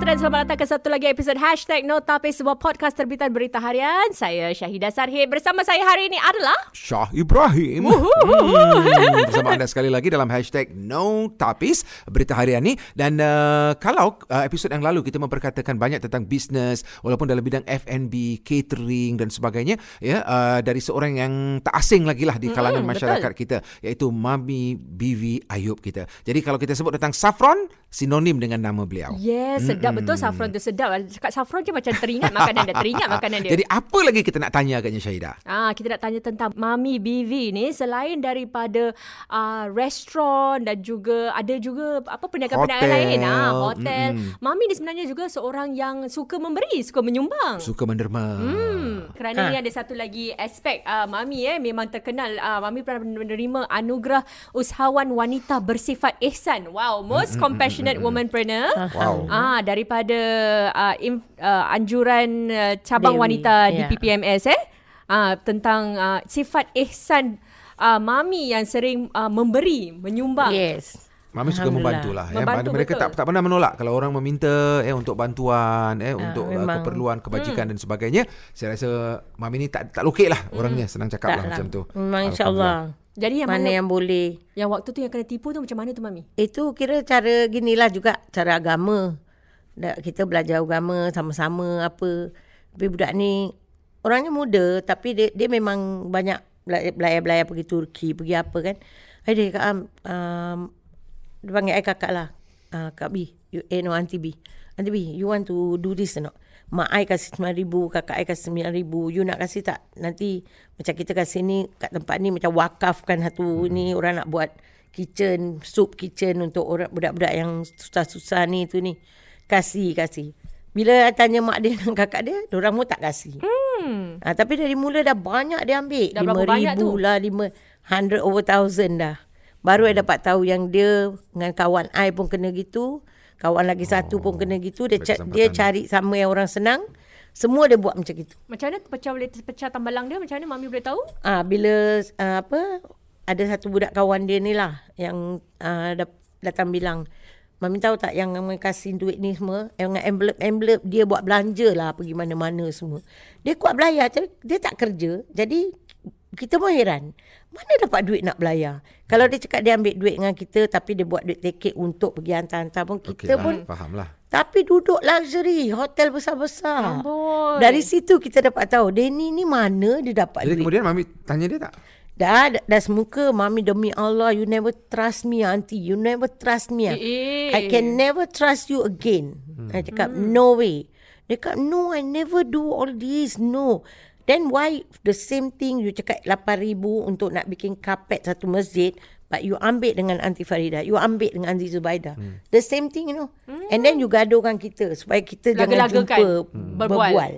kata dan selamat datang ke satu lagi episod Hashtag No Tapis Sebuah podcast terbitan berita harian. Saya Syahidah Sarhid Bersama saya hari ini adalah Syah Ibrahim. Hmm, Bersama anda sekali lagi dalam hashtag No Tapis Berita harian ni. Dan uh, kalau uh, episod yang lalu kita memperkatakan banyak tentang bisnes Walaupun dalam bidang F&B, catering dan sebagainya ya uh, Dari seorang yang tak asing lagi lah di kalangan Mm-mm, masyarakat kita Iaitu Mami BV Ayub kita. Jadi kalau kita sebut tentang saffron Sinonim dengan nama beliau. Yes, sedap betul saffron tu sedap. Cakap saffron je macam teringat makanan dia, teringat makanan dia. Jadi apa lagi kita nak tanya agaknya Syahidah? Ah, kita nak tanya tentang Mami BV ni selain daripada uh, restoran dan juga ada juga apa perniagaan-perniagaan lain ah hotel. Mm-mm. Mami ni sebenarnya juga seorang yang suka memberi, suka menyumbang. Suka menderma Hmm, kerana Ha. ni ada satu lagi aspek uh, Mami eh memang terkenal uh, Mami pernah menerima anugerah usahawan wanita bersifat ihsan. Wow, most compassionate womanpreneur. Wow Ah daripada uh, in, uh, anjuran uh, cabang Dewi, wanita di ya. PPMS eh uh, tentang uh, sifat ihsan uh, mami yang sering uh, memberi, menyumbang. Yes. Mami suka Alhamdulillah. membantu lah. Ya. Membantu, Mereka betul. tak tak pernah menolak kalau orang meminta eh untuk bantuan, eh untuk uh, memang. keperluan kebajikan Hmm. dan sebagainya. Saya rasa Mami ni tak tak lokek lah orangnya. Senang cakap lah Tak macam tu. Memang insyaAllah. Jadi yang Mana mana, yang boleh. yang waktu tu yang kena tipu tu macam mana tu mami? Itu kira cara ginilah juga. Cara agama. Kita belajar agama sama-sama apa. Tapi budak ni orangnya muda tapi dia, dia memang banyak bela- belayar-belayar pergi Turki, pergi apa kan. Hai dia cakap, um, um, dia panggil I kakak lah. Uh, Kak B, you, eh no Aunty B. Aunty B, you want to do this or not? Mak I kasih RM9,000, kakak I kasih RM9,000. You nak kasih tak? Nanti macam kita kasih ni kat tempat ni macam wakafkan satu hmm. ni orang nak buat kitchen, soup kitchen untuk orang budak-budak yang susah-susah ni tu ni. Kasih, kasih. Bila tanya mak dia dan kakak dia, orang pun tak kasih. Hmm. Ha, tapi dari mula dah banyak dia ambil. Dah berapa banyak tu? lah, lima hundred over thousand dah. Baru I dapat tahu yang dia dengan kawan I pun kena gitu. Kawan lagi satu pun kena gitu. Dia, ca- berkesempatan. dia cari sama yang orang senang. Semua dia buat macam gitu. Macam mana pecah boleh pecah tambalang dia? Macam mana mami boleh tahu? Ah bila uh, apa ada satu budak kawan dia ni lah yang uh, datang bilang Mami tahu tak yang Mami kasih duit ni semua? Yang envelope-envelope dia buat belanja lah Pergi mana-mana semua. Dia kuat belayar tapi Dia tak kerja. Jadi kita pun heran. Mana dapat duit nak belayar? Kalau dia cakap dia ambil duit dengan kita Tapi dia buat duit tiket untuk pergi hantar-hantar pun Kita lah, pun faham lah. Tapi duduk luxury Hotel besar-besar. Dari situ kita dapat tahu Denny ni mana dia dapat Jadi duit. kemudian Mami tanya dia tak? Dah, dah, dah semuka Mami demi Allah You never trust me auntie You never trust me Eh, eh. I can never trust you again hmm. I cakap no way Dia cakap no I never do all this No Then why the same thing You cakap 8,000 Untuk nak bikin kapet satu masjid But you ambil dengan Aunty Farida You ambil dengan Aunty Zubaida hmm. The same thing you know hmm. And then you gaduhkan kita Supaya kita jangan Laga-lagakan. jumpa Hmm. Berbual, Berbual.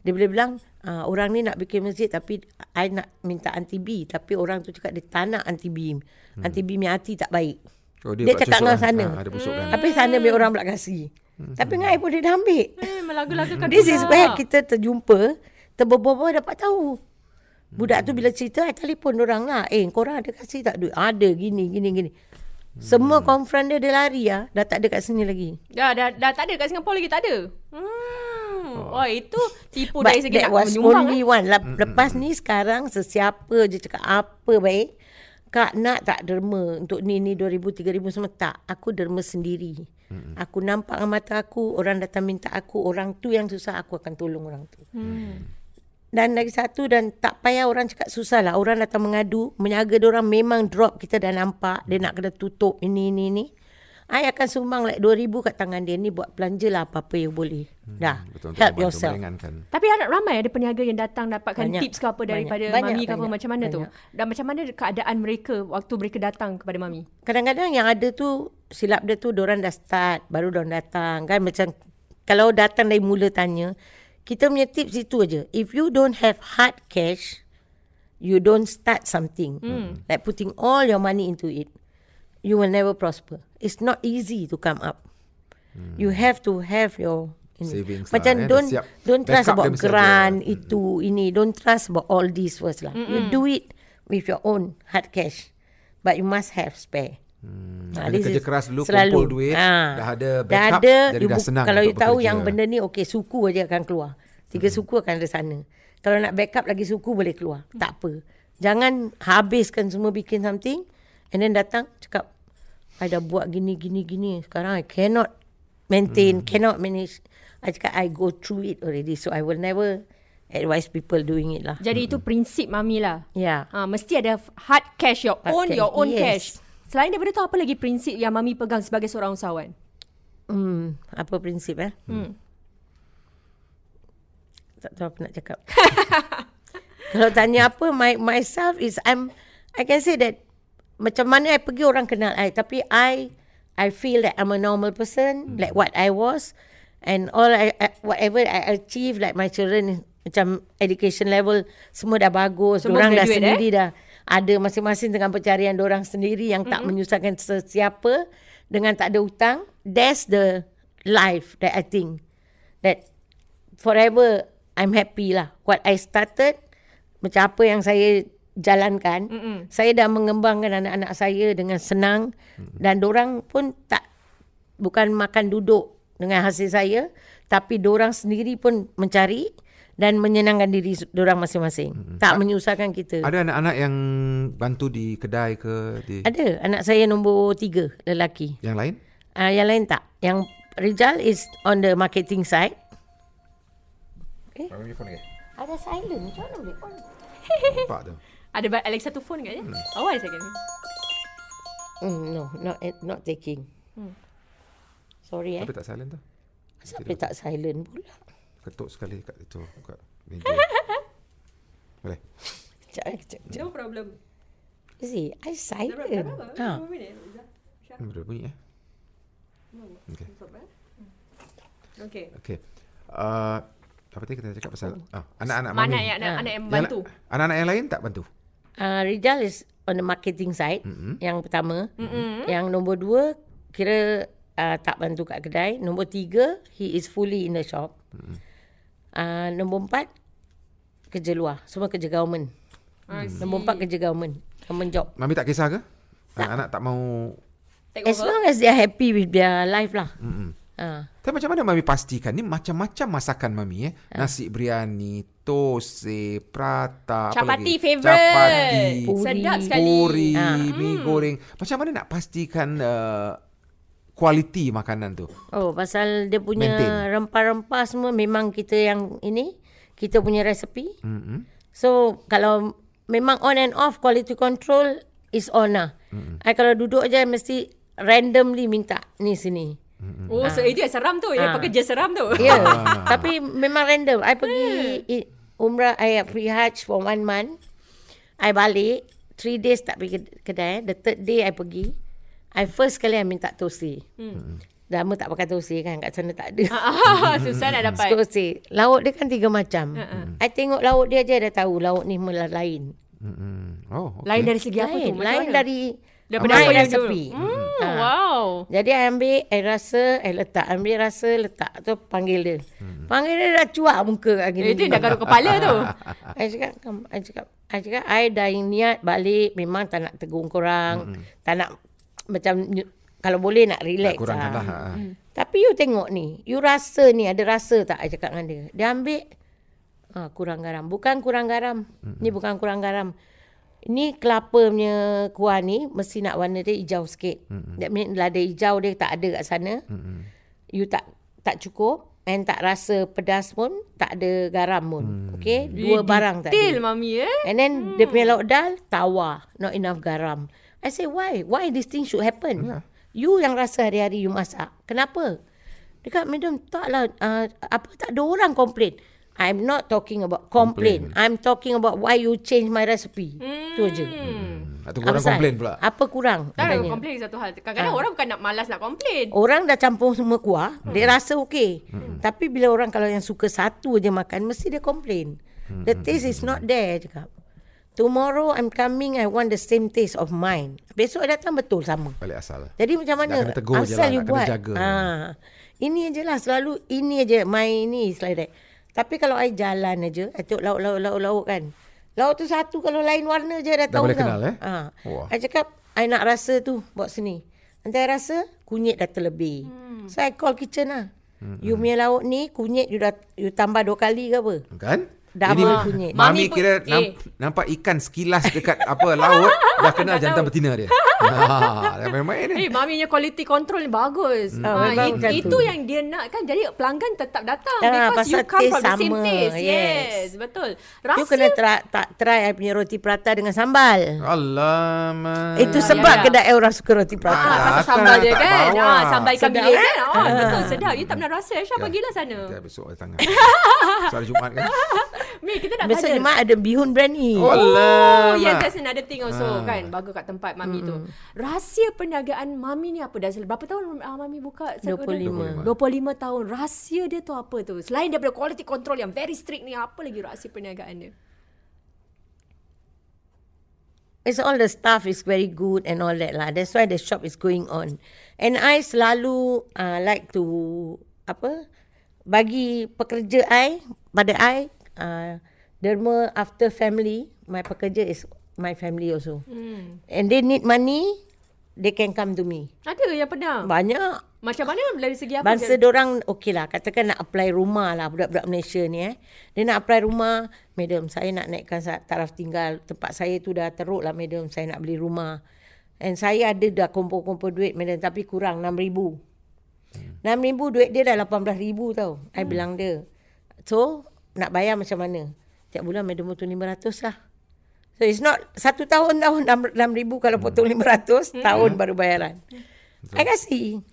dia boleh bilang uh, orang ni nak bikin masjid tapi I nak minta anti B tapi orang tu cakap dia tak nak anti B. Hmm. Anti B punya hati tak baik. Oh, Dia, dia cakap dengan lah. sana. Ha, ada busuk kan. Tapi sana biar orang pula kasih. Hmm. Tapi dengan I pun dia dah ambil. Eh, melaga-lagakan This is where kita terjumpa, terberbual dapat tahu. Budak tu bila cerita, I telefon orang lah. Eh, korang ada kasih tak duit? Ada, gini, gini, gini. Semua confront dia, dia lari lah. Dah tak ada kat sini lagi. Dah, dah, dah tak ada kat Singapura lagi tak ada. Hmm. Oh, itu tipu But dari segi that nak was menyumbang. only Eh. one. Lep- Lepas ni sekarang sesiapa je cakap apa baik. Kak nak tak derma untuk ni ni 2000 3000 semua tak. Aku derma sendiri. Hmm. Aku nampak dengan mata aku orang datang minta aku orang tu yang susah aku akan tolong orang tu. Hmm. Dan lagi satu dan tak payah orang cakap susah lah. Orang datang mengadu, menyaga dia orang memang drop kita dah nampak. Dia nak kena tutup ini ini ni. I akan sumbang like 2000 kat tangan dia ni buat belanja lah apa-apa yang boleh. Dah. Betul untuk Help yourself. Tapi harap ramai ada peniaga yang datang dapatkan Banyak. tips ke apa daripada Banyak. mami Banyak, ke apa banyak. macam mana tu? Banyak. Dan macam mana keadaan mereka waktu mereka datang kepada mami? kadang-kadang yang ada tu silap dia tu orang dah start baru orang datang kan macam kalau datang dari mula tanya kita punya tips itu aja if you don't have hard cash you don't start something Hmm. like putting all your money into it you will never prosper it's not easy to come up you have to have your. Savings lah, macam eh, dah don't siap. don't trust about dia mesti ada. grant itu ini don't trust about all this first lah you do it with your own hard cash but you must have spare Hmm. Ah, this kerja is keras dulu, selalu. kumpul duit, Ah. dah ada Dah backup, ada, jadi dah senang Kalau you tahu bekerja. yang benda ni, okey, suku aja akan keluar. Tiga Hmm. suku akan ada sana. Kalau nak backup lagi suku boleh keluar. Tak apa. Jangan habiskan semua bikin something and then datang cakap, I dah buat gini, gini, gini. Sekarang I cannot maintain, cannot manage. I cakap, I go through it already. So I will never advise people doing it lah. Jadi itu prinsip Mami lah. Ya. Ha, mesti ada hard cash, your Hard own, cash, your own yes. cash. Selain daripada tu, apa lagi prinsip yang Mami pegang sebagai seorang usahawan? Hmm, apa prinsip eh? Hmm. Tak tahu apa nak cakap. Kalau tanya apa, my myself is I'm I can say that macam mana I pergi orang kenal I. Tapi I I feel that I'm a normal person like what I was. And all I, I whatever I achieve like my children macam education level semua dah bagus. Semua orang dah graduate, sendiri dah. Ada masing-masing dengan pencarian orang sendiri yang tak menyusahkan sesiapa dengan tak ada hutang. That's the life that I think. That forever I'm happy lah. What I started, macam apa yang saya jalankan, Mm-mm. saya dah mengembangkan anak-anak saya dengan senang Mm-mm. dan dorang pun tak bukan makan duduk dengan hasil saya, tapi dorang sendiri pun mencari dan menyenangkan diri dorang masing-masing. Mm-hmm. Tak menyusahkan kita. Ada anak-anak yang bantu di kedai ke di Ada anak saya nombor tiga lelaki. yang lain? Uh, yang lain tak. Yang Rijal is on the marketing side. Ada silent. Macam mana boleh on? Nampak tu. Ada Alexa tu phone kat je? Oh, ada second. Mm, no, not eh, not taking. Sorry eh. Tapi tak silent tu. Sampai tak silent pula. Ketuk sekali kat itu kat meja. Boleh. Sekejap, eh, kejap, kejap. No problem. See, I silent. Ha. Hmm, Boleh bunyi eh. Okey. Okay. Okey. Uh, apa tadi kita cakap pasal ah, anak-anak Mana mami. yang anak, anak yang Yang bantu? Anak-anak yang lain tak bantu? Uh, Rijal is on the marketing side. Mm-hmm. Yang pertama. Mm-hmm. Yang nombor dua, kira uh, tak bantu kat kedai. Nombor tiga, he is fully in the shop. Mm-hmm. Uh, nombor empat, kerja luar. Semua kerja government. See. Nombor empat kerja government. Government job. Mami tak kisah ke? Anak-anak tak mau Take As long as they are happy with their life lah. Mm-mm. Ha. Tapi macam mana Mami pastikan ni macam-macam masakan Mami eh. Nasi biryani, tose, prata, apa favourite. Chapati, Puri. Sedap sekali. puri, Ah. mi goreng. Macam mana nak pastikan uh, kualiti makanan tu? Oh, pasal dia punya Maintain. rempah-rempah semua memang kita yang ini. Kita punya resepi. Mm-mm. So, kalau memang on and off, quality control is on lah. Mm-hmm. I kalau duduk je mesti randomly minta ni sini. Oh, so itu yang seram tu. Yang Ah. pekerja seram tu. Ya, yeah. tapi memang random. I pergi i- umrah, I pergi hajj for one month. I balik, three days tak pergi ked- kedai. The third day I pergi. I first kali I minta tosi. Hmm. Lama tak pakai tosi kan, kat sana tak ada. Ah, Susah nak dapat. Tosi. Lauk dia kan tiga macam. I tengok lauk dia je dah tahu lauk ni mula lain. Mm-mm. Oh, okay. Lain dari segi apa tu? Lain, Macam lain mana? dari Daripada my apa dulu? Hmm, Ah. wow. Jadi I ambil, I rasa, I letak. Ambil rasa, letak. Tu panggil dia. Hmm. Panggil dia dah cuak muka kat gini. Eh, Itu dah garuk kepala tu. I cakap, "Kam- I cakap, I cakap, I dah niat balik. Memang tak nak tegur korang. Tak nak, macam, kalau boleh nak relax Tak kurangkan lah. lah. ha. Tapi you tengok ni. You rasa ni, ada rasa tak? I cakap dengan dia. Dia ambil, ah, kurang garam. Bukan kurang garam. Ni bukan kurang garam. Ni kelapa punya kuah ni mesti nak warna dia hijau sikit. Mm-hmm. That means lada hijau dia tak ada kat sana. Mm-mm. You tak tak cukup and tak rasa pedas pun, tak ada garam pun. Mm. Okay? Dua barang tak Detail. Mami eh. And then hmm. dia punya lauk dal tawar, not enough garam. I say why? Why this thing should happen? Yeah. You yang rasa hari-hari you masak. Kenapa? Dekat madam taklah uh, apa tak ada orang complain. I'm not talking about complain. complain. I'm talking about why you change my recipe. Hmm. Tu je. Hmm. Nak tunggu orang komplain pula. Apa kurang? Tak ada katanya. komplain satu hal. Kadang-kadang orang bukan nak malas nak komplain. Orang dah campur semua kuah, hmm. dia rasa okey. Hmm. Tapi bila orang kalau yang suka satu je makan, mesti dia complain. Hmm. The taste is not there cakap. Tomorrow I'm coming, I want the same taste of mine. Besok datang betul sama. Balik asal. Jadi macam mana? Nak kena tegur je Asal lah, you nak kena buat. jaga. Ha. Ini je lah selalu ini aja my ini is like that. Tapi kalau I jalan aja, I tengok lauk kan. Lauk tu satu kalau lain warna je dah, Dah tahu boleh tau. kenal, eh? Ha. Wah. I cakap I nak rasa tu buat sini. Nanti I rasa kunyit dah terlebih. Hmm. So I call kitchen lah. Hmm. You punya lauk ni kunyit you dah you tambah dua kali ke apa? Kan? Double Ini kunyit. Mami Mami pun- kira eh. namp- nampak ikan sekilas dekat apa laut dah kenal jantan betina dia. ha, dah main-main ni. Eh, maminya quality control ni bagus. Ah, Ah, memang it, itu tu. yang dia nak kan. Jadi pelanggan tetap datang. Ah, because you pasal come from the same sama. taste. Yes. Yes. betul. You Rasa kena try, tak try I punya roti prata dengan sambal. Alamak. Itu ya, sebab ya. kedai orang suka roti Ah, prata. pasal Datang, sambal dia tak kan. bawa. Ah, sambal ikan bilis eh? kan. Ah, betul sedap. You tak pernah rasa. Aisyah Ya. pergilah sana. Ya, besok ada tangan. Hari Jumaat kan. Mi, kita nak Besok tanya. Jumaat ada bihun berani. Oh, Oh, Alamak. yes, that's another thing also Ah. kan. Bagus kat tempat mami tu. Rahsia perniagaan mami ni apa? Dah berapa tahun uh, mami buka? 25. 25 tahun. Rahsia dia tu apa tu? Selain daripada quality control yang very strict ni, apa lagi rahsia perniagaan dia? It's all the staff is very good and all that lah. That's why the shop is going on. And I selalu uh, like to apa bagi pekerja I pada I uh, derma after family my pekerja is my family also. Hmm. And they need money, they can come to me. Ada yang pernah? Banyak Macam mana dari segi apa? Bangsa dorang okey lah. Katakan nak apply rumah lah budak-budak Malaysia ni eh. Dia nak apply rumah. Madam, saya nak naikkan taraf tinggal. Tempat saya tu dah teruk lah madam. Saya nak beli rumah. And saya ada dah kumpul-kumpul duit madam. Tapi kurang RM6,000. RM6,000 duit dia dah RM18,000 tau. I bilang dia. So, nak bayar macam mana? Tiap bulan madam potong RM500 lah. So it's not satu tahun tahun RM6,000 kalau potong RM500 tahun baru bayaran. I kasih.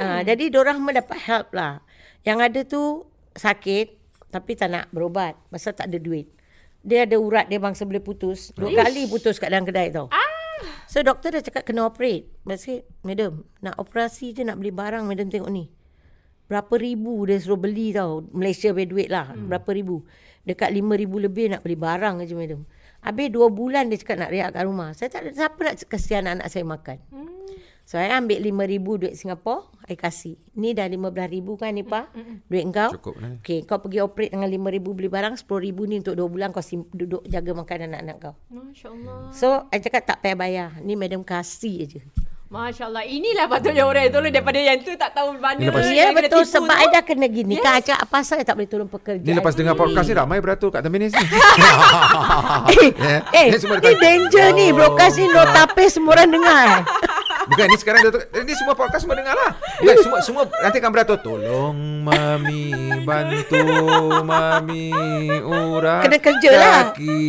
Ha, jadi diorang mendapat help lah. Yang ada tu sakit tapi tak nak berobat pasal tak ada duit. Dia ada urat dia bangsa boleh putus. Dua kali putus kat dalam kedai tau. So doktor dah cakap kena operate. Maksud, madam, nak operasi je nak beli barang, madam tengok ni. Berapa ribu dia suruh beli tau. Malaysia punya duit lah. Hmm. Berapa ribu. Dekat lima ribu lebih nak beli barang je, madam. Habis dua bulan dia cakap nak rehat kat rumah. Saya tak ada siapa nak kasihan anak saya makan. Hmm. So, saya ambil lima ribu duit Singapura. I kasih. Ni dah lima belas ribu kan ni, Pak? Duit kau. Cukup lah. Okey, kau pergi operate dengan lima ribu beli barang. Sepuluh ribu ni untuk dua bulan kau sim- duduk jaga makan anak-anak kau. Masya Allah. So, I cakap tak payah bayar. Ni madam kasih je. Masya Allah. Inilah patutnya orang yang tolong daripada yang tu tak tahu mana. Ini lepas- Ya betul tipu sebab tu. I dah kena gini. Yes. Kan I cakap apa asal I tak boleh tolong pekerja. Ni lepas dengar podcast ni ramai beratur kat Tampines ni. Eh, Ya. eh Ni semua ni dekat- danger ni. Broadcast ni no tapis semua orang dengar. Bukan ni sekarang dia tu- ni semua podcast semua dengar lah. Bukan semua semua nanti akan beratur tolong mami bantu mami urat. Kena kerja lah.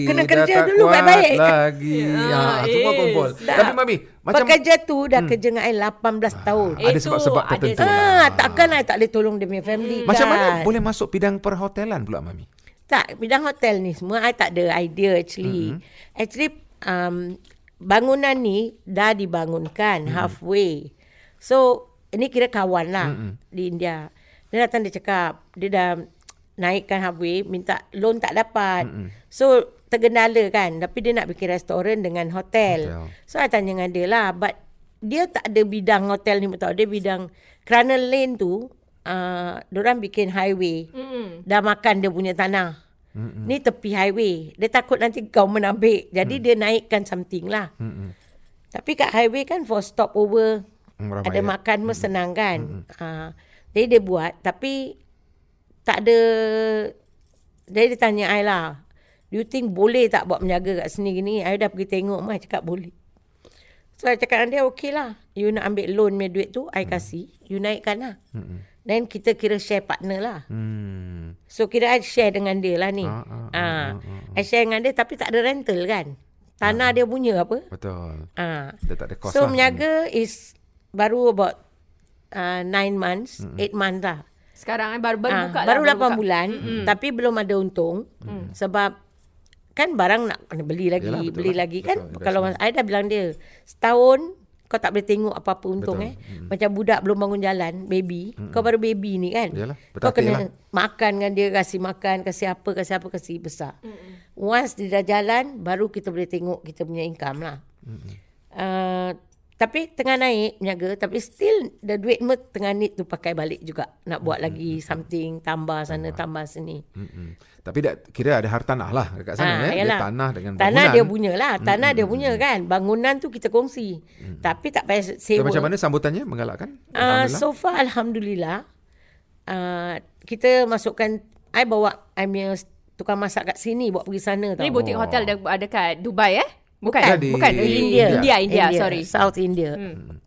Kena kerja dulu baik-baik. Lagi. Ya, Ha, semua eh, kumpul. Tapi mami macam Pekerja tu dah kerja dengan I 18 tahun. Eh, ada sebab-sebab ada tertentu. sebab. Ah, takkan I tak boleh tolong dia punya family kan. Macam mana boleh masuk bidang perhotelan pula mami? Tak, bidang hotel ni semua I tak ada idea actually. Mm-hmm. Actually um, bangunan ni dah dibangunkan mm-hmm. halfway. So ini kira kawan lah mm-hmm. di India. Dia datang dia cakap dia dah naikkan halfway minta loan tak dapat. Mm-hmm. So tergendala kan tapi dia nak bikin restoran dengan hotel. Hotel. So I tanya dengan dia lah but dia tak ada bidang hotel ni tau. Dia bidang kerana lane tu uh, orang bikin highway. Mm-mm. Dah makan dia punya tanah. Mm-mm. Ni tepi highway. Dia takut nanti government ambil. Jadi mm. dia naikkan something lah. Mm-mm. Tapi kat highway kan for stop over. Hmm, ramai ada ya. makan pun senang kan. Uh, jadi dia buat. Tapi tak ada... Jadi dia tanya I lah. Do you think boleh tak buat menjaga kat sini gini? I dah pergi tengok mah cakap boleh. So I cakap dengan dia okay lah. You nak ambil loan punya duit tu, I kasih. You naikkan lah. Mm-mm. Then kita kira share partner lah. Hmm. So kira I share dengan dia lah ni. Ah, Ah, ah, ah, I share dengan dia tapi tak ada rental kan. Tanah dia punya apa? Betul. Ah. Dia tak ada cost So lah. menjaga is baru about uh, nine months, eight months lah. Sekarang eh, baru, baru Ah, buka lah. baru lapan buka. bulan tapi belum ada untung sebab kan barang nak kena beli lagi, Yalah, betul beli lah. lagi kan. Betul, Kalau I dah bilang dia setahun kau tak boleh tengok apa-apa untung Betul. eh. Macam budak belum bangun jalan, baby. Kau baru baby ni kan. Yalah, kau kena lah. makan dengan dia, kasih makan, kasih apa, kasih apa, kasih besar. Once dia dah jalan, baru kita boleh tengok kita punya income lah. Uh, tapi tengah naik niaga tapi still the duit me tengah need tu pakai balik juga nak buat Hmm, lagi something tambah sana tambah sini. Mm-mm. Tapi tak kira ada hartanah lah dekat sana Ah, ya. Dia tanah dengan Tanah bangunan. dia punya lah. Tanah dia punya kan. Bangunan tu kita kongsi. Tapi tak payah So, sewa. macam mana sambutannya menggalakkan? Uh, so far Alhamdulillah. Uh, kita masukkan. I bawa I punya tukang masak kat sini. Bawa pergi sana tau. Ni butik hotel de- dekat Dubai eh? Bukan. Bukan, Bukan. di India. India. India, India, sorry. South India. Hmm.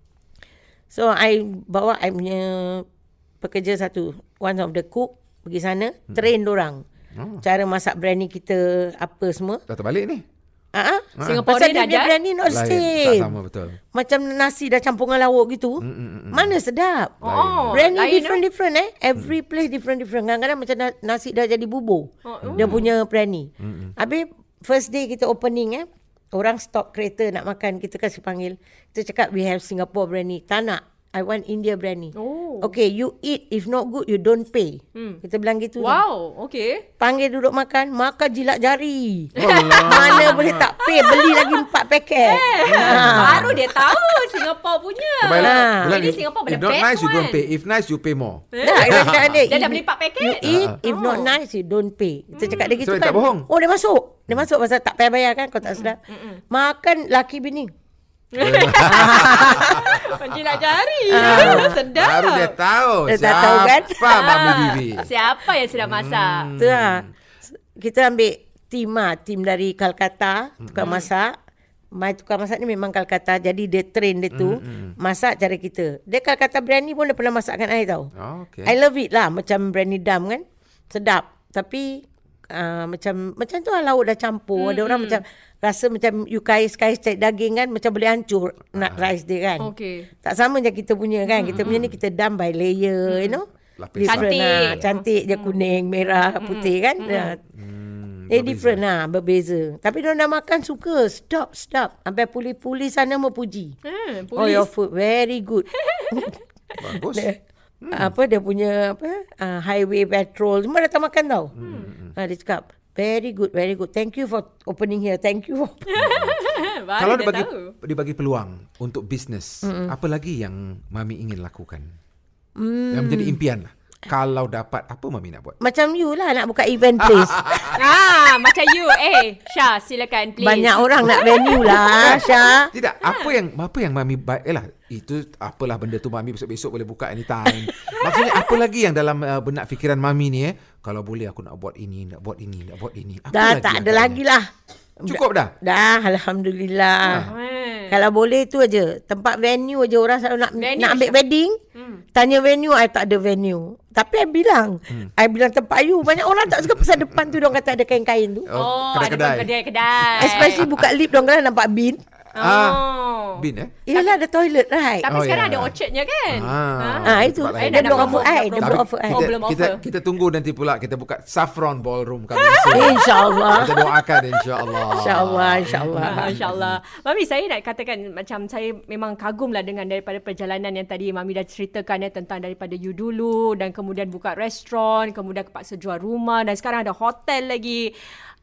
So I bawa I punya pekerja satu. One of the cook pergi sana. Hmm. Train dorang. Oh. Cara masak biryani kita apa semua. Dah terbalik ni. Ah, uh Singapore Pasal ni dia ada? biryani not Lain. Tak same. sama betul. Macam nasi dah campur dengan lauk gitu. Mm, mm, mm, mm. Mana sedap. Oh, Biryani lain, different different eh. Every place different different. Kadang-kadang macam na- nasi dah jadi bubur. Oh, Dia punya biryani. Habis first day kita opening eh. Orang stop kereta nak makan. Kita kasih panggil. Kita cakap we have Singapore biryani. Tak nak. I want India biryani. Oh. Okay, you eat. If not good, you don't pay. Kita bilang gitu. Wow, okay. Panggil duduk makan. Makan jilat jari. Mana boleh tak pay. Beli lagi empat paket. Ha. Baru dia tahu Singapore punya. Ah. Bilang, Jadi if- Singapore If not best nice, you don't one. pay. If nice, you pay more. Dah, dia cakap dia. Dah if- beli empat paket? You eat, if Oh. not nice, you don't pay. Kita cakap dia gitu So, kan. tak bohong? Oh, dia masuk. Dia masuk pasal tak payah bayar kan, kau tak sedar. Makan laki bini. Penjilat jari. Ah. Sedap. Baru dia tahu. Dia tak tahu kan? Siapa Mami Bibi? Siapa yang sedap masak? Hmm. Tu lah. Kita ambil tim lah. Tim dari Calcutta, tukang masak. My tukang masak ni memang Calcutta. Jadi dia train dia tu. Masak cara kita. Dia Calcutta biryani pun dia pernah masakkan I tau. Oh, okay. I love it lah. Macam biryani dum kan. Sedap. Tapi uh, macam macam tu lah lauk dah campur. Ada orang macam rasa macam you kais-kais cari daging kan. Macam boleh hancur nak rice dia kan. Okay. Tak sama je kita punya kan. Kita punya ni kita dum by layer you know. Lapis Cantik. lah. Cantik je kuning, merah, putih kan. Ya. Hmm, Dia different lah. Berbeza. Tapi dia dah makan suka. Stop, stop. Sampai puli-puli sana memuji. Hmm, Oh, your food very good. Bagus. Dia, apa dia punya apa uh, highway patrol semua datang makan tau. Hmm. Uh, dia cakap very good very good. Thank you for opening here. Thank you. Baru Kalau dia dibagi tahu. dibagi peluang untuk bisnes, apa lagi yang Mami ingin lakukan? Hmm. Yang menjadi impian lah. Kalau dapat, apa Mami nak buat? Macam you lah nak buka event place. Ah, macam you. Eh, Syah, silakan please. Banyak orang nak venue lah Syah. Tidak, apa yang apa yang Mami baik lah itu apalah benda tu Mami besok-besok boleh buka anytime. Maksudnya apa lagi yang dalam uh, benak fikiran Mami ni eh? Kalau boleh aku nak buat ini, nak buat ini, nak buat ini. Apa Dah lagi tak ada lagi lah. Cukup dah. Dah Alhamdulillah. Hmm. Kalau boleh tu aja. Tempat venue aja orang selalu nak Venue, nak ambil wedding. Tanya venue, I tak ada venue. Tapi I bilang. I bilang tempat you. Banyak orang tak suka pasal depan tu. Diorang kata ada kain-kain tu. Oh, ada kedai-kedai. kedai-kedai. Especially buka lift. Diorang kadang nampak bin. Oh. Bin eh? Yelah ada toilet right. Tapi Oh, sekarang ya. ada orchardnya kan? Ah. Ah, itu. Tempat lain. Dia belum offer I. dah Dia belum offer I. Oh, kita, kita, tunggu nanti pula kita buka Saffron Ballroom kami. InsyaAllah. kita doakan insya-Allah. InsyaAllah. InsyaAllah. Ah, InsyaAllah. Mami, saya nak katakan macam saya memang kagum lah dengan daripada perjalanan yang tadi Mami dah ceritakan ya, tentang daripada you dulu dan kemudian buka restoran, kemudian paksa jual rumah dan sekarang ada hotel lagi.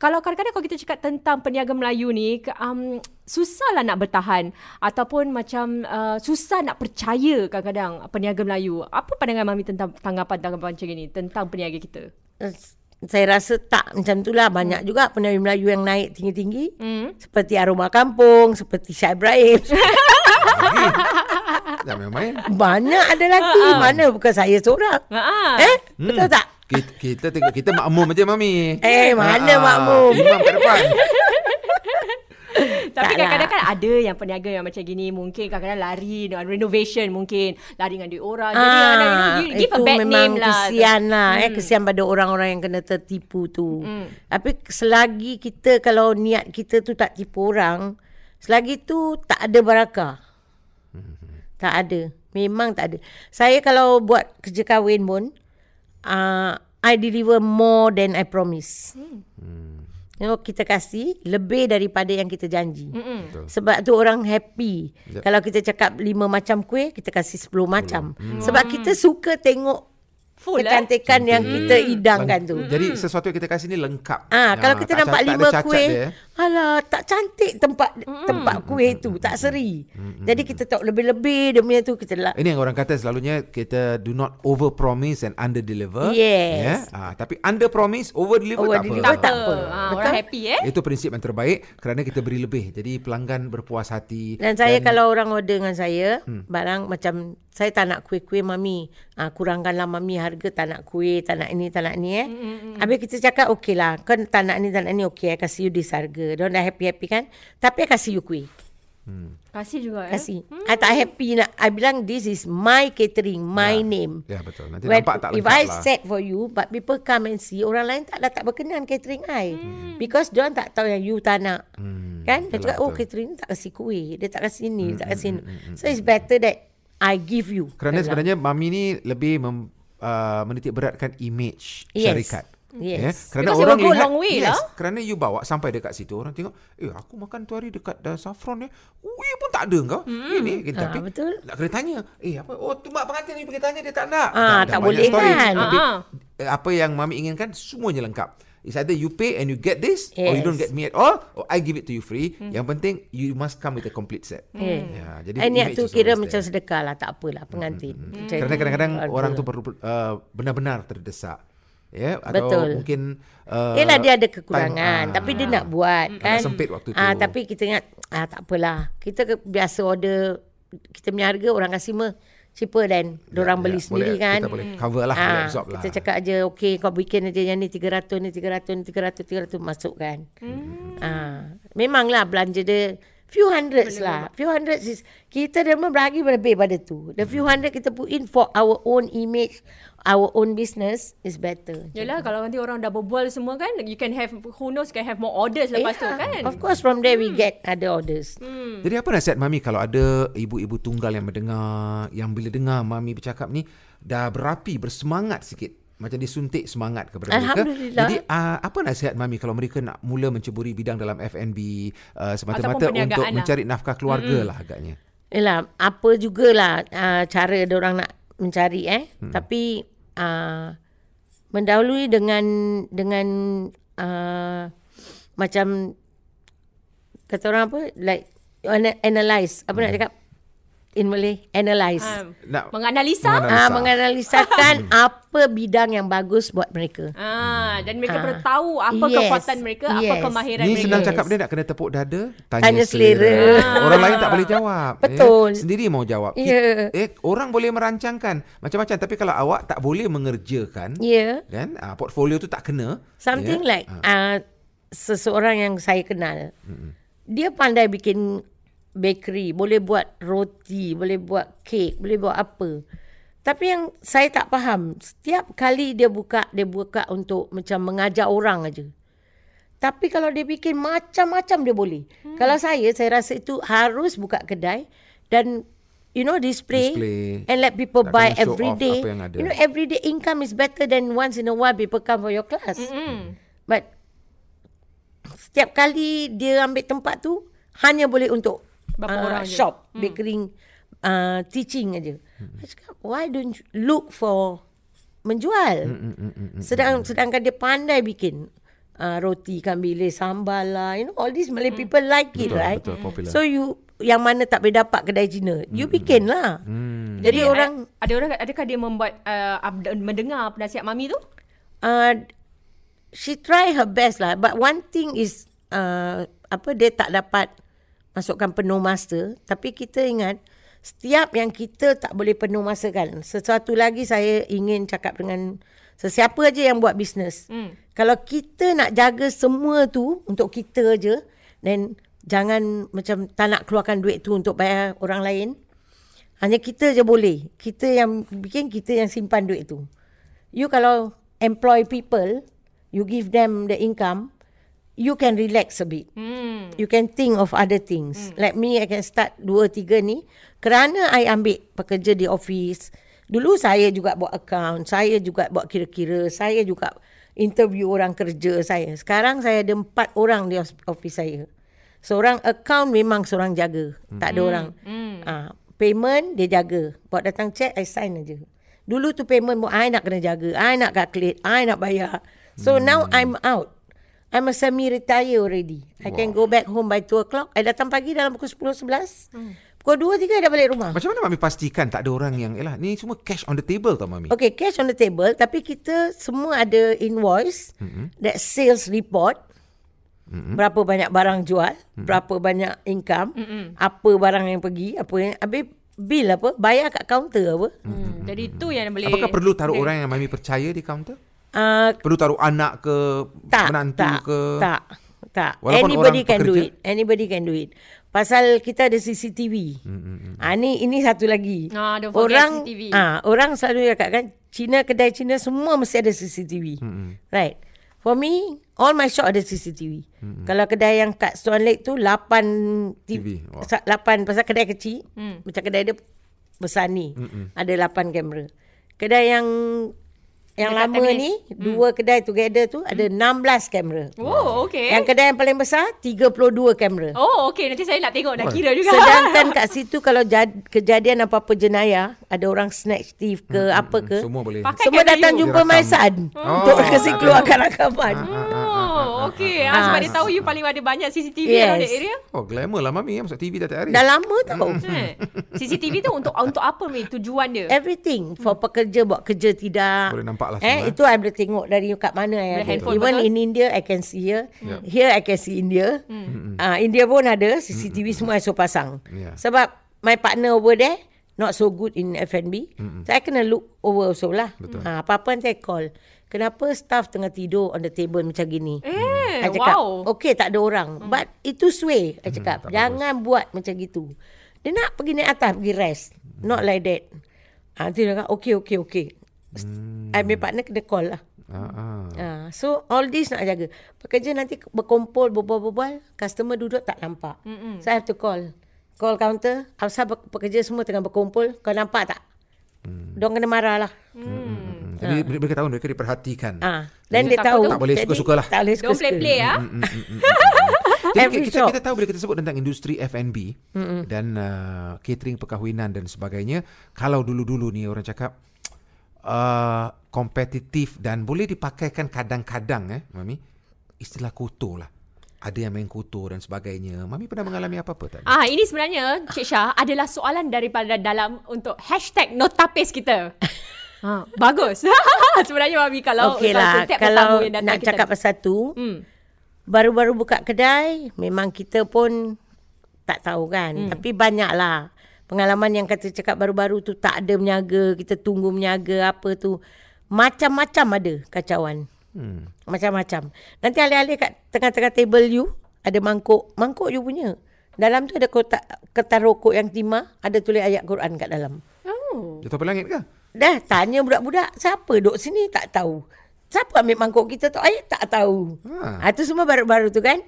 Kalau kadang-kadang kalau kita cakap tentang peniaga Melayu ni, um, susah lah nak bertahan ataupun macam uh, susah nak percaya kadang-kadang peniaga Melayu. Apa pandangan Mami tentang tanggapan-tanggapan macam ini tentang peniaga kita? Saya rasa tak macam tu lah. Banyak juga penari Melayu yang naik tinggi-tinggi. Hmm. Seperti Aroma Kampung. Seperti Syah Ibrahim. Jangan main-main. Banyak ada lagi. Mana bukan saya seorang. Ha Eh? Betul tak? Kita, kita tengok kita makmum aja mami. Eh, mana Ah, makmum? Imam kat depan. Tapi Tak kadang-kadang lah. kan ada yang peniaga yang macam gini mungkin kadang-kadang lari dengan renovation mungkin lari dengan duit orang. Jadi Ah, kadang-kadang, you know, you give a itu bad memang name lah. kesian lah. Eh, kesian pada orang-orang yang kena tertipu tu. Tapi selagi kita kalau niat kita tu tak tipu orang, selagi tu tak ada barakah. Tak ada. Memang tak ada. Saya kalau buat kerja kahwin pun, uh, I deliver more than I promise. You know, kita kasih lebih daripada yang kita janji. Mm-mm. Sebab tu orang happy. Yep. Kalau kita cakap lima macam kuih, kita kasih sepuluh macam. Sebab kita suka tengok Full eh. kecantikan yang kita idangkan tu. Jadi sesuatu yang kita kasih ni lengkap. Ah, Ya, kalau kita tak nampak lima kuih, dia, eh. Alah, tak cantik tempat mm. tempat kuih tu, tak seri. Mm. Jadi kita tak lebih-lebih dia punya tu kita lah. Ini yang orang kata selalunya kita do not over promise and under deliver. Yes. Ah, tapi under promise, over deliver Over tak deliver apa. tak apa. Ha, Betul? orang happy eh. Itu prinsip yang terbaik kerana kita beri lebih. Jadi pelanggan berpuas hati. Dan saya dan, kalau orang order dengan saya hmm. barang macam saya tak nak kuih-kuih mami. Ah kurangkanlah mami harga tak nak kuih, tak nak ini, tak nak ni eh. Hmm, Habis kita cakap okey lah. Kan tak nak ni, tak nak ni okey. I kasih you this harga. Dia dah happy-happy kan. Tapi I kasih you kuih. Kasih juga eh. Kasih. Hmm. I tak happy nak. I bilang this is my catering, my Ya. name. Ya betul. Nanti When, nampak tak if lengkap I lah. set for you but people come and see orang lain taklah tak berkenan catering I hmm. because dia tak tahu yang you tak nak Hmm, kan dia cakap lah, oh catering ni tak kasih kuih dia tak kasih ni dia tak kasih ni so it's better that I give you Kerana bilang. sebenarnya mami ni lebih mem, uh, menitik beratkan image Yes. syarikat. Yes. Ya, kerana Because orang lihat long way yes, lah. Kerana you bawa sampai dekat situ orang tengok, eh aku makan tu hari dekat uh, saffron ni, ui pun tak ada kau. Hmm. Ini kita Ah, tapi betul. nak kena tanya, eh apa oh tu mak pengantin ni pergi tanya dia tak nak. Ah, Dah- dah tak banyak boleh kan? Tapi Ah. eh, apa yang mami inginkan semuanya lengkap. It's either you pay and you get this or you Yes. don't get me at all or I give it to you free. Yang penting you must come with a complete set. Yeah. Ya, jadi niat image tu kira macam sedekah lah tak apalah pengantin Macam Kerana tu. kadang-kadang orang tu perlu uh, benar-benar terdesak. Ya, atau Betul. mungkin uh, Yelah dia ada kekurangan time, tapi ah, dia nak buat kan. sempit waktu tu. Ah tapi kita ingat ah tak apalah. Kita ke, biasa order kita punya harga orang kasih mah cheaper than ya, orang beli ya, sendiri boleh, kan. Kita boleh cover lah, boleh Ah, absorb lah. kita cakap aja okey kau bikin aja yang ni 300 ni 300 ni 300 300 masuk kan. Hmm. Ah memanglah belanja dia few hundreds lah. Few hundreds is kita dah berbagi lebih pada tu. The few hundred kita put in for our own image, our own business is better. Yalah kalau nanti orang dah berbual semua kan you can have who knows can have more orders lepas tu kan. Of course from there we get other orders. Jadi apa nasihat Mami kalau ada ibu-ibu tunggal yang mendengar, yang bila dengar Mami bercakap ni, dah berapi, bersemangat sikit. Macam disuntik semangat kepada mereka. Alhamdulillah. Jadi uh, apa nasihat Mami kalau mereka nak mula menceburi bidang dalam F&B uh, semata-mata perniagaan untuk lah. mencari nafkah keluarga lah agaknya. Yalah, apa jugalah uh, cara dia orang nak mencari eh. Hmm. Tapi uh, mendahului dengan dengan uh, macam kata orang apa like ana- analyze apa nak cakap in Malay analyze. Ha, Nak menganalisa. menganalisa. Ah menganalisakan apa bidang yang bagus buat mereka. Ah, dan mereka Ah. perlu tahu apa Yes. kekuatan mereka, apa Yes. kemahiran Ni mereka. senang Yes. cakap dia nak kena tepuk dada, tanya, Tanya selera. selera. Orang lain tak boleh jawab. Betul. Eh. Sendiri mau jawab. Ya. Eh, orang boleh merancangkan macam-macam tapi kalau awak tak boleh mengerjakan, Ya. Yeah. kan? Ah, portfolio tu tak kena. Something ya. like uh, seseorang yang saya kenal. Dia pandai bikin bakery, boleh buat roti, boleh buat kek, boleh buat apa. Tapi yang saya tak faham, setiap kali dia buka, dia buka untuk macam mengajar orang aja. Tapi kalau dia bikin macam-macam dia boleh. Hmm. Kalau saya, saya rasa itu harus buka kedai dan you know display, Display. and let people Tak buy every day. You know everyday income is better than once in a while people come for your class. Hmm. But setiap kali dia ambil tempat tu hanya boleh untuk Berapa uh, orang je? shop, bakery, uh, teaching aja. Hmm. Cakap, why don't you look for menjual? Hmm, Sedang sedangkan dia pandai bikin uh, roti ikan bilis, sambal lah, you know all these Malay people like it, Betul, right? betul, popular. So you yang mana tak boleh dapat kedai Cina, you bikin lah. Hmm. Jadi orang ada orang adakah dia membuat uh, up- mendengar penasihat mami tu? uh, she try her best lah. But one thing is uh, apa dia tak dapat masukkan penuh masa. Tapi kita ingat setiap yang kita tak boleh penuh masa kan. Sesuatu lagi saya ingin cakap dengan sesiapa aja yang buat bisnes. Hmm. Kalau kita nak jaga semua tu untuk kita aja then jangan macam tak nak keluarkan duit tu untuk bayar orang lain. Hanya kita je boleh. Kita yang bikin, kita yang simpan duit tu. You kalau employ people, you give them the income, you can relax a bit. Hmm. You can think of other things. Hmm. Like me, I can start dua tiga ni. Kerana I ambil pekerja di office. Dulu saya juga buat account. Saya juga buat kira-kira. Saya juga interview orang kerja saya. Sekarang saya ada empat orang di office saya. Seorang account memang seorang jaga. Hmm. Tak ada orang. Hmm. Ah, payment dia jaga. Buat datang check, I sign aja. Dulu tu payment, I nak kena jaga. I nak calculate. I nak bayar. So hmm. now I'm out. I'm a semi-retire already. I can go back home by 2 o'clock. I datang pagi dalam pukul 10, 11. Pukul 2, 3 I dah balik rumah. Macam mana Mami pastikan tak ada orang yang Yalah ni semua cash on the table tau Mami Okay, cash on the table. Tapi kita semua ada invoice. Mm-hmm. That sales report. Mm-hmm. Berapa banyak barang jual. Mm-hmm. Berapa banyak income. Mm-hmm. Apa barang yang pergi. Apa yang... Habis bill apa. Bayar kat kaunter apa. Hmm. Jadi tu yang boleh Apakah perlu taruh orang yang Mami percaya di kaunter? Uh, Perlu taruh anak ke tak, menantu tak, ke Tak, tak. Walaupun Anybody can do pekerja? it. Anybody can do it. Pasal kita ada CCTV. Hmm, ah ni ini satu lagi. Ah, don't forget orang CCTV. ah orang selalu cakap kan Cina kedai Cina semua mesti ada CCTV. Hmm. Right. For me, all my shop ada CCTV. Hmm. Kalau kedai yang kat Swan Lake tu 8 TV. TV. Wah. 8 pasal kedai kecil. Hmm. Macam kedai dia besar ni. Hmm. Ada 8 kamera. Kedai yang yang Dekat lama ni dua kedai together tu ada 16 kamera. Oh, okay. Yang kedai yang paling besar 32 kamera. Oh, okay. Nanti saya nak tengok nak kira juga. Sedangkan kat situ kalau jad, kejadian apa-apa jenayah, ada orang snatch thief ke apa ke, Semua boleh Pakai semua datang you. jumpa. My Son Oh. untuk kasi keluarkan rakaman. Oh, okay. Ah, sebab dia tahu you paling ada banyak CCTV Yes. around that area. Oh glamour lah Mami Masuk TV dah tiap hari Dah lama tau. Eh, CCTV tu untuk untuk apa ni tujuan dia? Everything for pekerja buat kerja tidak. Boleh nampak lah Eh semua, eh. itu I boleh tengok dari kat mana I ada. handphone, Even betul? in India I can see here. Here I can see India. Ah India pun ada CCTV semua I suruh pasang. Yeah. Sebab my partner over there not so good in F&B. So I kena look over also lah. Ah apa-apa nanti I call. Kenapa staff tengah tidur on the table macam gini? Eh, I cakap, wow. okay tak ada orang. But itu sway. I cakap, jangan buat macam gitu. Dia nak pergi naik atas, pergi rest. Not like that. Ha, nanti dia cakap, okay, okay, okay. Hmm. I punya partner kena call lah. ah, ah. Ha, so, all this nak jaga. Pekerja nanti berkumpul, berbual-bual, customer duduk tak nampak. Mm-mm. So, I have to call. Call counter, asal pe- pekerja semua tengah berkumpul, kau nampak tak? Hmm. Diorang kena marah lah. Hmm. Jadi mereka tahu Mereka diperhatikan Ha. Dan Jadi dia tahu. Tak boleh suka-suka lah. Tak boleh Don't suka-suka. play-play ah. Jadi Every kita, kita tahu bila kita sebut tentang industri F&B mm-hmm. dan uh, catering perkahwinan dan sebagainya, kalau dulu-dulu ni orang cakap uh, kompetitif dan boleh dipakaikan kadang-kadang eh mami istilah kotor lah. Ada yang main kotor dan sebagainya. Mami pernah mengalami apa-apa tak? Ah, ini sebenarnya Cik Syah adalah soalan daripada dalam untuk hashtag notapis kita. ha, bagus. sebenarnya Mami kalau Okey lah, setiap kalau yang datang nak kita cakap pasal tu, Hmm. baru-baru buka kedai, memang kita pun tak tahu kan. Hmm. Tapi banyak lah. Pengalaman yang kata cakap baru-baru tu tak ada menyaga, kita tunggu menyaga apa tu. Macam-macam ada kacauan. Hmm. Macam-macam. Nanti alih-alih kat tengah-tengah table you, ada mangkuk. Mangkuk you punya. Dalam tu ada kotak kertas rokok yang timah, ada tulis ayat Quran kat dalam. Oh. Jatuh pe langit ke? Dah tanya budak-budak, siapa duduk sini tak tahu. Siapa ambil mangkuk kita tu? Ayat tak tahu. Ha. Ha. Itu semua baru-baru tu kan.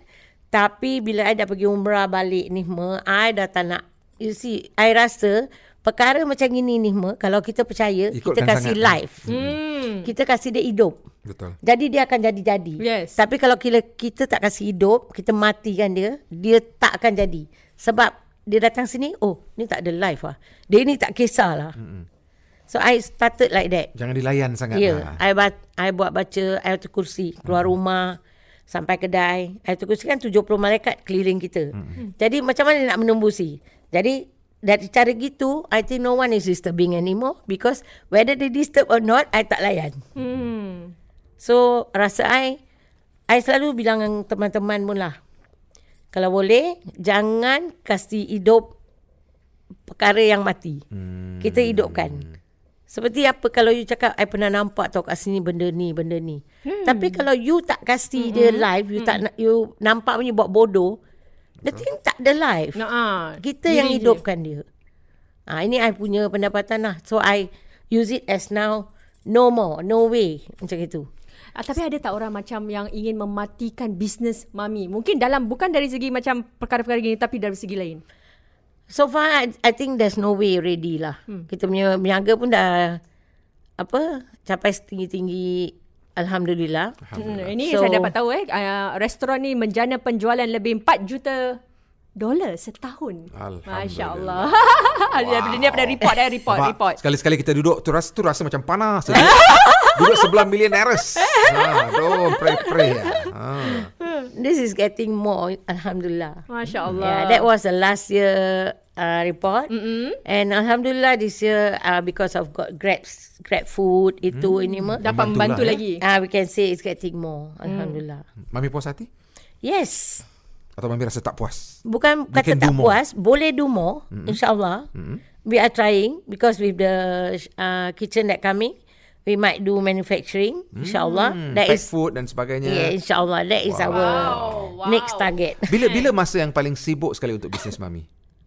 Tapi bila I dah pergi umrah balik ni semua, I dah tak nak. You see, I rasa perkara macam gini ni semua, kalau kita percaya, Ikutkan kita kasih sangat. live. Hmm. Kita kasih dia hidup. Betul. Jadi dia akan jadi-jadi. Yes. Tapi kalau kita, kita tak kasih hidup, kita matikan dia, dia tak akan jadi. Sebab dia datang sini, oh, ni tak ada life lah. Dia ni tak kisah lah. Mm-hmm. So I started like that. Jangan dilayan sangat Ya, lah. yeah, I, ba- I buat baca ayatul kursi, keluar rumah, sampai kedai. Ayatul kursi kan 70 malaikat keliling kita. Jadi macam mana nak menembusi? Jadi dari cara gitu, I think no one is disturbing anymore because whether they disturb or not, I tak layan. Hmm. So rasa I I selalu bilang dengan teman-teman pun lah Kalau boleh Jangan kasih hidup Perkara yang mati hmm. Kita hidupkan Seperti apa kalau you cakap I pernah nampak tau kat sini benda ni Benda ni hmm. Tapi kalau you tak kasih hmm. dia live You tak nak You nampak punya buat bodoh The thing tak ada live Nah, ah. kita Diri yang je. hidupkan dia. Ah ini I punya pendapatan lah. So I use it as now no more, no way macam itu. Ah, tapi ada tak orang macam yang ingin mematikan bisnes Mami? Mungkin dalam bukan dari segi macam perkara-perkara gini tapi dari segi lain. So far I, I think there's no way already lah. Hmm. Kita punya niaga pun dah apa capai setinggi-tinggi alhamdulillah. Hmm, ini So- saya dapat tahu eh uh, restoran ni menjana penjualan lebih 4 juta dolar setahun. Alhamdulillah. Masya-Allah. wow. Dia pada report eh report Nampak? report. Sekali-sekali kita duduk tu rasa tu rasa macam panas. duduk sebelah millionaires. ha, doh pray pray. Ha. this is getting more. Alhamdulillah. Masya Allah. Yeah, that was the last year uh, report. Mm-hmm. And Alhamdulillah this year uh, because of got Grab, Grab food, itu ini mah. Dapat Membantu membantu lah, lagi. Ah, we can say it's getting more. Alhamdulillah. Mami puas hati? Yes. Atau Mami rasa tak puas? Bukan We kata tak more. puas, boleh do more, mm-hmm. insyaAllah. Mm-hmm. We are trying because with the uh, kitchen that coming, we might do manufacturing, insyaAllah. Hmm, That pack is, food dan sebagainya. yeah, insyaAllah. That is Wow. our wow. next target. Bila bila masa yang paling sibuk sekali untuk bisnes Mami?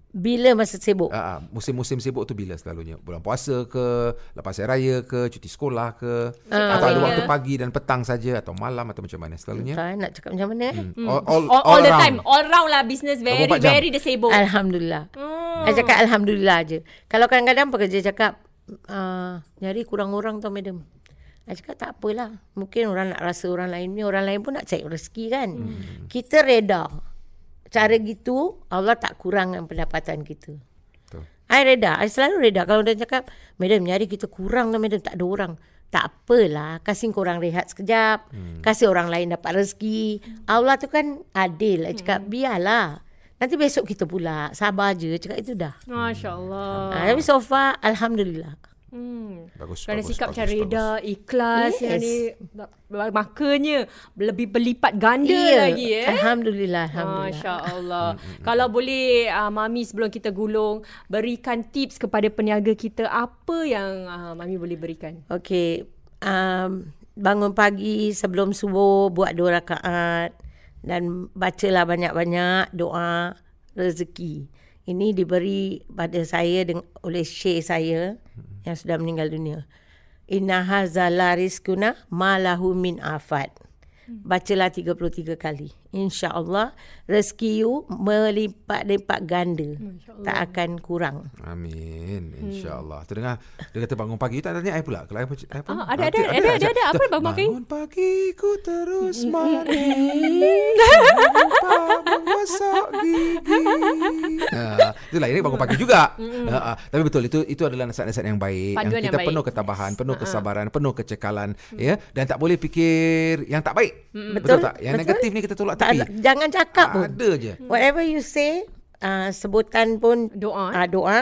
Bila masa sibuk? Ah, musim-musim sibuk tu bila selalunya? Bulan puasa ke, lepas hari raya ke, cuti sekolah ke, atau ada kahwin waktu pagi dan petang saja atau malam atau macam mana selalunya? Tak nak cakap macam mana eh? Hmm. All, all, All, all, the around. time. All round lah business very, 24 jam. very the sibuk. Alhamdulillah. Hmm. I cakap Alhamdulillah je. Kalau kadang-kadang pekerja cakap, uh, nyari kurang orang tau madam. I cakap tak apalah. Mungkin orang nak rasa orang lain ni, orang lain pun nak cari rezeki kan. Hmm. Kita reda. Cara gitu, Allah tak kurangkan pendapatan kita. Betul. I reda. I selalu reda. Kalau dia cakap, madam nyari kita kurang lah madam, tak ada orang. Tak apalah, kasih korang rehat sekejap. Hmm. Kasih orang lain dapat rezeki. Allah tu kan adil. I cakap, biarlah. Nanti besok kita pula. Sabar je. Cakap itu dah. Masya Allah. Ah, tapi so far, Alhamdulillah. Hmm. Bagus, Kerana bagus, sikap bagus, macam reda, ikhlas Yes. yang ni makanya lebih berlipat ganda Iya. lagi eh. Alhamdulillah. Alhamdulillah. Masya Allah. Kalau boleh uh, Mami sebelum kita gulung berikan tips kepada peniaga kita apa yang uh, Mami boleh berikan? Okey. Um, bangun pagi sebelum subuh buat dua rakaat dan bacalah banyak-banyak doa rezeki. Ini diberi pada saya dengan, oleh syekh saya yang sudah meninggal dunia. Inna hazala rizkuna malahu min afat. Bacalah 33 kali. InsyaAllah rezeki you melipat-lipat ganda. Tak akan kurang. Amin. InsyaAllah. Tu dengar dia kata bangun pagi tak tanya I pula. Kalau I pun Ah, ada, ada, ada, ada, ada. Apa bangun pagi? Bangun pagi ku terus mandi. Lupa memasak gigi. Ha, itulah ini bangun pagi juga. Ha, ha. tapi betul itu itu adalah nasihat-nasihat yang baik Panduan yang yang kita baik. penuh ketabahan, penuh kesabaran, penuh kecekalan ya dan tak boleh fikir yang tak baik. Betul, Betul, tak? Yang betul. negatif ni kita tolak Tak, tepi. ada- jangan cakap pun. Ada je. Whatever you say, uh, sebutan pun Doa, uh, doa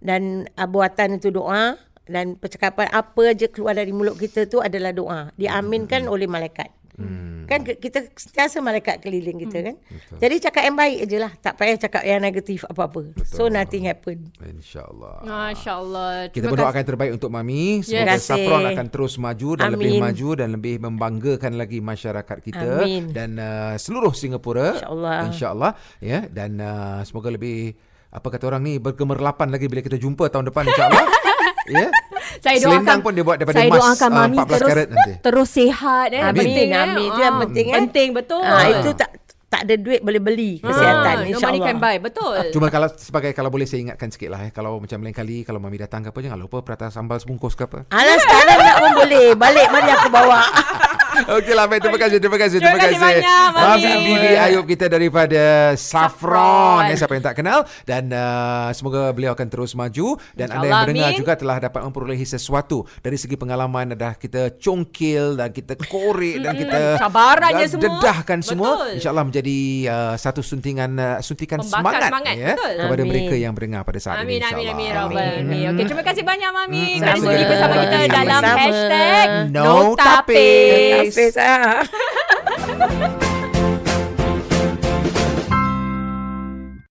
dan uh, buatan itu doa dan percakapan apa je keluar dari mulut kita tu adalah doa. Diaminkan oleh malaikat. Hmm. Kan kita sentiasa malaikat keliling kita kan. Jadi cakap yang baik je lah. Tak payah cakap yang negatif apa-apa. So nothing happen. InsyaAllah. Masya Allah. Kita Terima berdoakan yang terbaik untuk Mami. Semoga kasih. Saffron akan terus maju dan lebih Amin. maju dan lebih membanggakan lagi masyarakat kita Amin. dan uh, seluruh Singapura. InsyaAllah. InsyaAllah ya dan uh, semoga lebih apa kata orang ni bergemerlapan lagi bila kita jumpa tahun depan insyaAllah. ya. Saya Selendang doakan pun dia buat daripada saya emas, doakan uh, Mami 14 terus karat nanti. terus sihat eh. Amin, Penting eh. amin. Itu yang Ah, penting, eh. Penting betul. Ah, itu tak tak ada duit boleh beli kesihatan Ah, no money insyaAllah. can buy. Betul. Cuma kalau sebagai kalau boleh saya ingatkan sikit lah eh. Kalau macam lain kali kalau Mami datang ke apa jangan lupa prata sambal sebungkus ke apa. Alah sekarang nak pun boleh. Balik mari aku bawa. Okeylah baik. Terima kasih terima kasih Terima kasih banyak, Mami. Mami Bibi Ayub kita daripada Saffron. Eh, siapa yang tak kenal. Dan uh, semoga beliau akan terus maju. Dan anda yang mendengar amin. juga telah dapat memperolehi sesuatu. Dari segi pengalaman dah kita congkil dan kita korek dan kita Cabarannya dah- semua. dedahkan semua insyaallah menjadi uh, satu suntingan uh, suntikan Pembakar semangat, semangat, ya betul. kepada Amin. mereka yang mendengar pada saat Amin, ini amin, insyaallah. Amin, Rabbal Alamin. Okey, terima kasih banyak Mami. Hmm, kerana sudi bersama kita dalam hashtag No Tapis. face. face. Ah.